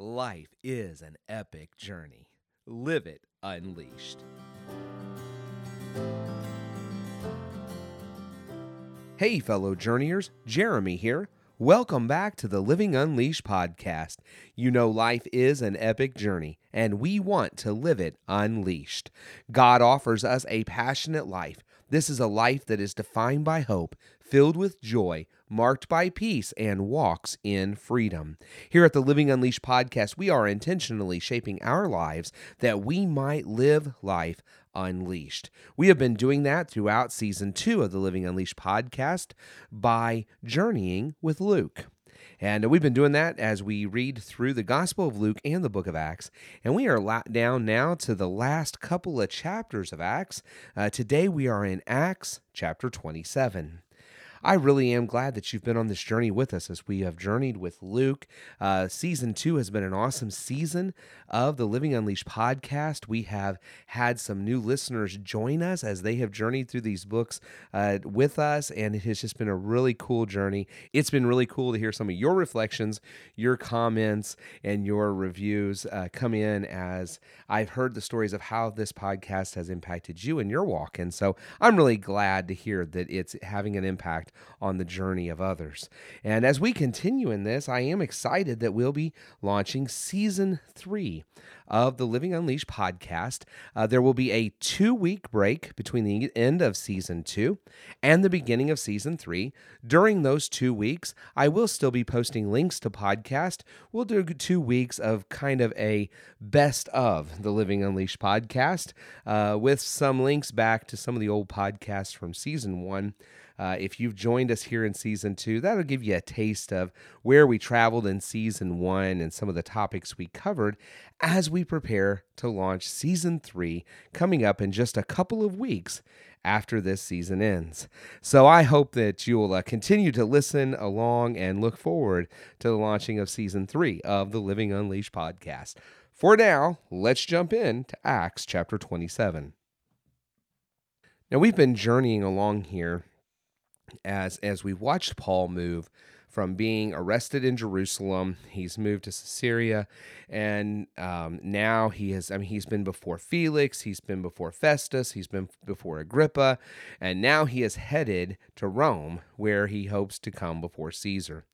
Life is an epic journey. Live it unleashed. Hey, fellow journeyers, Jeremy here. Welcome back to the Living Unleashed podcast. You know, life is an epic journey, and we want to live it unleashed. God offers us a passionate life. This is a life that is defined by hope, filled with joy, marked by peace, and walks in freedom. Here at the Living Unleashed podcast, we are intentionally shaping our lives that we might live life unleashed. We have been doing that throughout season two of the Living Unleashed podcast by journeying with Luke. And we've been doing that as we read through the Gospel of Luke and the book of Acts. And we are down now to the last couple of chapters of Acts. Uh, today we are in Acts chapter 27. I really am glad that you've been on this journey with us as we have journeyed with Luke. Uh, season two has been an awesome season of the Living Unleashed podcast. We have had some new listeners join us as they have journeyed through these books uh, with us, and it has just been a really cool journey. It's been really cool to hear some of your reflections, your comments, and your reviews uh, come in as I've heard the stories of how this podcast has impacted you and your walk. And so I'm really glad to hear that it's having an impact impact on the journey of others. And as we continue in this, I am excited that we'll be launching season three of the Living Unleashed podcast. Uh, there will be a two week break between the end of season two and the beginning of season three. During those two weeks, I will still be posting links to podcast. We'll do two weeks of kind of a best of the Living Unleashed podcast uh, with some links back to some of the old podcasts from season one. Uh, if you've joined us here in season two, that'll give you a taste of where we traveled in season one and some of the topics we covered as we prepare to launch season three coming up in just a couple of weeks after this season ends. So I hope that you'll uh, continue to listen along and look forward to the launching of season three of the Living Unleashed podcast. For now, let's jump in to Acts chapter 27. Now, we've been journeying along here as as we watched Paul move from being arrested in Jerusalem, he's moved to Caesarea, and um, now he has. I mean, he's been before Felix, he's been before Festus, he's been before Agrippa, and now he is headed to Rome, where he hopes to come before Caesar.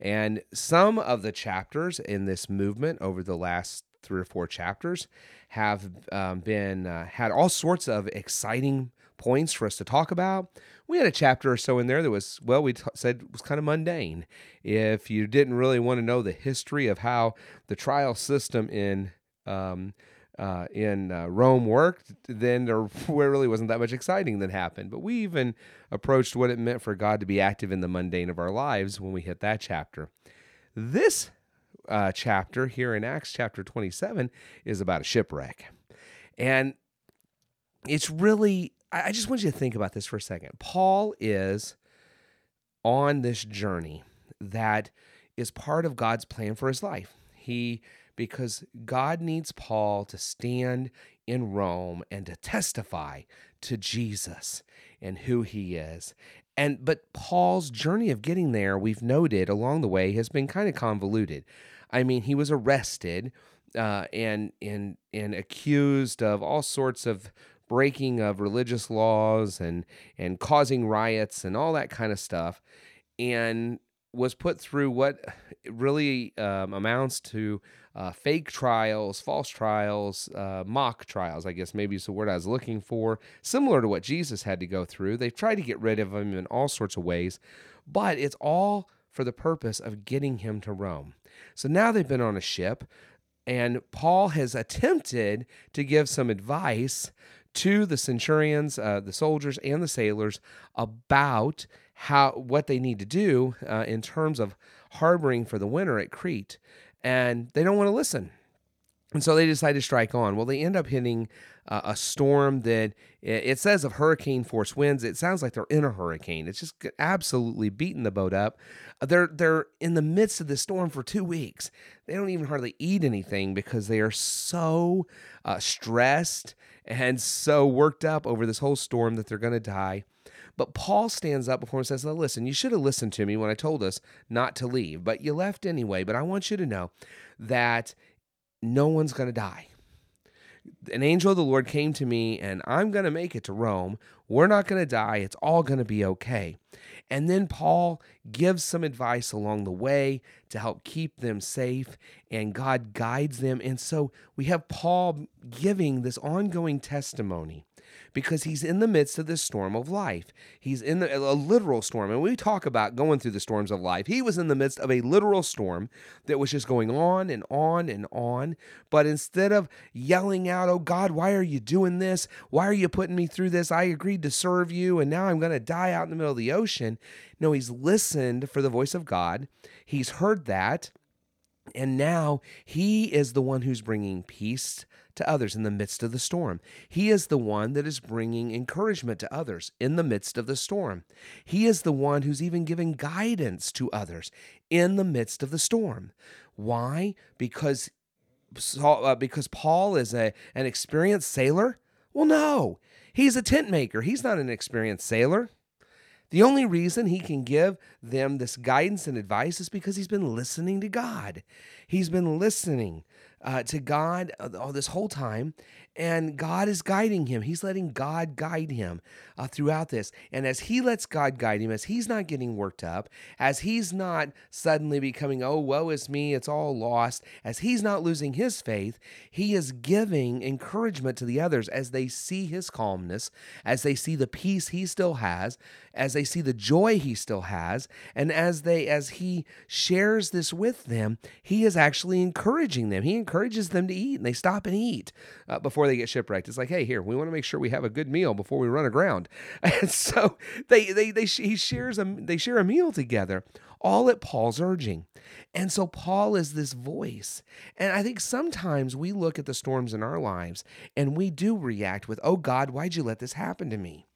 And some of the chapters in this movement over the last three or four chapters have um, been uh, had all sorts of exciting points for us to talk about. We had a chapter or so in there that was, well, we t- said was kind of mundane. If you didn't really want to know the history of how the trial system in um, uh, in uh, Rome worked, then there really wasn't that much exciting that happened. But we even approached what it meant for God to be active in the mundane of our lives when we hit that chapter. This uh, chapter here in Acts chapter 27 is about a shipwreck. And it's really I just want you to think about this for a second. Paul is on this journey that is part of God's plan for his life. He because God needs Paul to stand in Rome and to testify to Jesus and who he is. And but Paul's journey of getting there, we've noted along the way, has been kind of convoluted. I mean, he was arrested uh, and and and accused of all sorts of breaking of religious laws and and causing riots and all that kind of stuff, and was put through what really um, amounts to uh, fake trials, false trials, uh, mock trials, I guess maybe is the word I was looking for, similar to what Jesus had to go through. They've tried to get rid of him in all sorts of ways, but it's all for the purpose of getting him to Rome. So now they've been on a ship, and Paul has attempted to give some advice to the centurions, uh, the soldiers, and the sailors about how what they need to do uh, in terms of harboring for the winter at Crete, and they don't want to listen. And so they decide to strike on. Well, they end up hitting uh, a storm that it says of hurricane force winds. It sounds like they're in a hurricane. It's just absolutely beating the boat up. Uh, they're they're in the midst of the storm for two weeks. They don't even hardly eat anything because they are so uh, stressed and so worked up over this whole storm that they're going to die. But Paul stands up before him and says, listen, you should have listened to me when I told us not to leave, but you left anyway. But I want you to know that no one's going to die an angel of the Lord came to me, and I'm going to make it to Rome. We're not going to die. It's all going to be okay. And then Paul gives some advice along the way to help keep them safe, and God guides them. And so we have Paul giving this ongoing testimony because he's in the midst of this storm of life. He's in the, a literal storm. And we talk about going through the storms of life. He was in the midst of a literal storm that was just going on and on and on. But instead of yelling out, Oh God, why are you doing this? Why are you putting me through this? I agreed to serve you, and now I'm going to die out in the middle of the ocean. No, he's listened for the voice of God. He's heard that. And now he is the one who's bringing peace to others in the midst of the storm. He is the one that is bringing encouragement to others in the midst of the storm. He is the one who's even giving guidance to others in the midst of the storm. Why? Because uh, because Paul is a an experienced sailor? Well, no. He's a tent maker. He's not an experienced sailor. The only reason he can give them this guidance and advice is because he's been listening to God. He's been listening uh, to God uh, all this whole time, and God is guiding him. He's letting God guide him uh, throughout this. And as he lets God guide him, as he's not getting worked up, as he's not suddenly becoming, oh, woe is me, it's all lost, as he's not losing his faith, he is giving encouragement to the others as they see his calmness, as they see the peace he still has, as they see the joy he still has, and as they as he shares this with them, he is actually encouraging them. He encourages them to eat, and they stop and eat uh, before they get shipwrecked. It's like, hey, here, we want to make sure we have a good meal before we run aground. And so they they they he shares a they share a meal together, all at Paul's urging. And so Paul is this voice. And I think sometimes we look at the storms in our lives and we do react with, "Oh God, why'd you let this happen to me?"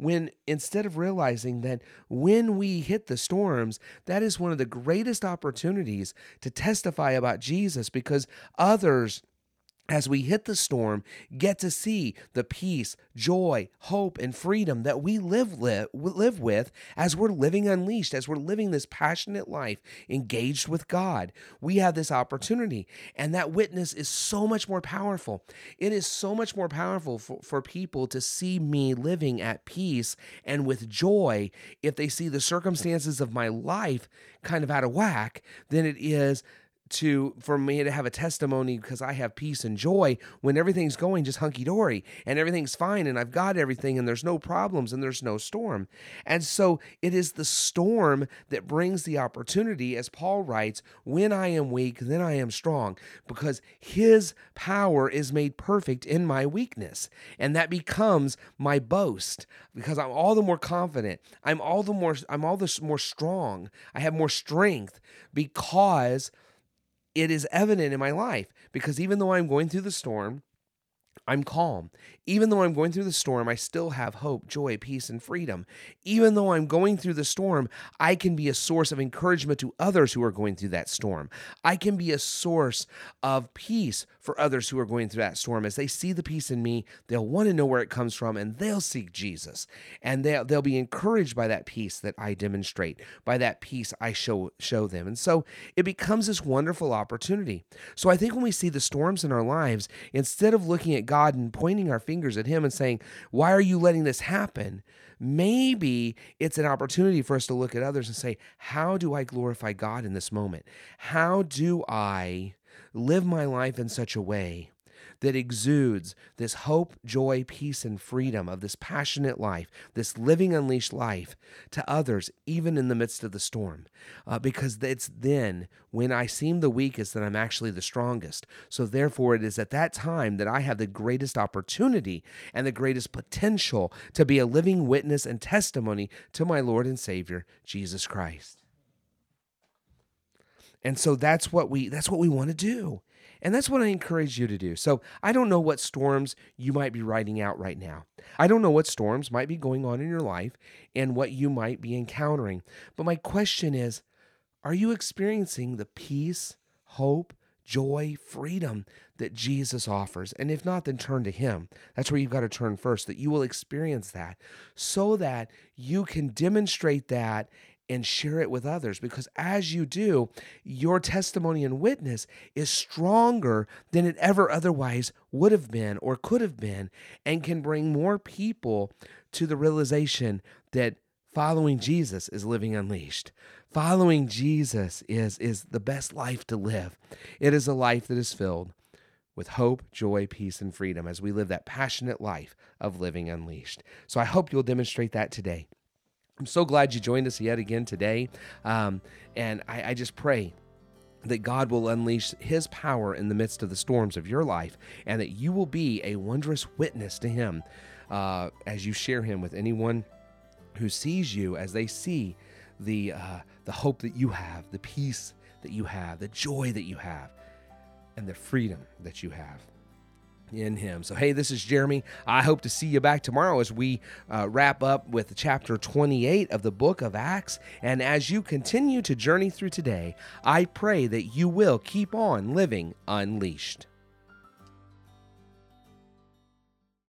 When instead of realizing that when we hit the storms, that is one of the greatest opportunities to testify about Jesus because others as we hit the storm, get to see the peace, joy, hope, and freedom that we live, live, live with as we're living unleashed, as we're living this passionate life engaged with God. We have this opportunity, and that witness is so much more powerful. It is so much more powerful for, for people to see me living at peace and with joy if they see the circumstances of my life kind of out of whack than it is to for me to have a testimony because I have peace and joy when everything's going just hunky dory and everything's fine and I've got everything and there's no problems and there's no storm. And so it is the storm that brings the opportunity, as Paul writes, when I am weak, then I am strong, because his power is made perfect in my weakness. And that becomes my boast because I'm all the more confident. I'm all the more I'm all the more strong. I have more strength because it is evident in my life because even though I'm going through the storm, I'm calm. Even though I'm going through the storm, I still have hope, joy, peace, and freedom. Even though I'm going through the storm, I can be a source of encouragement to others who are going through that storm. I can be a source of peace for others who are going through that storm. As they see the peace in me, they'll want to know where it comes from and they'll seek Jesus. And they'll, they'll be encouraged by that peace that I demonstrate, by that peace I show, show them. And so it becomes this wonderful opportunity. So I think when we see the storms in our lives, instead of looking at God, God and pointing our fingers at Him and saying, Why are you letting this happen? Maybe it's an opportunity for us to look at others and say, How do I glorify God in this moment? How do I live my life in such a way that exudes this hope, joy, peace, and freedom of this passionate life, this living unleashed life to others, even in the midst of the storm. Uh, because it's then when I seem the weakest that I'm actually the strongest. So, therefore, it is at that time that I have the greatest opportunity and the greatest potential to be a living witness and testimony to my Lord and Savior, Jesus Christ. And so that's what we that's what we want to do. And that's what I encourage you to do. So I don't know what storms you might be riding out right now. I don't know what storms might be going on in your life and what you might be encountering. But my question is are you experiencing the peace, hope, joy, freedom that Jesus offers. And if not, then turn to Him. That's where you've got to turn first, that you will experience that so that you can demonstrate that and share it with others because as you do, your testimony and witness is stronger than it ever otherwise would have been or could have been and can bring more people to the realization that following Jesus is living unleashed. Following Jesus is, is the best life to live. It is a life that is filled with hope, joy, peace, and freedom as we live that passionate life of living unleashed. So I hope you'll demonstrate that today. I'm so glad you joined us yet again today. Um, and I, I just pray that God will unleash His power in the midst of the storms of your life and that you will be a wondrous witness to Him uh, as you share Him with anyone who sees you as they see the, uh, the hope that you have, the peace that you have, the joy that you have, and the freedom that you have in him. So, hey, this is Jeremy. I hope to see you back tomorrow as we uh, wrap up with chapter 28 of the book of Acts. And as you continue to journey through today, I pray that you will keep on living unleashed.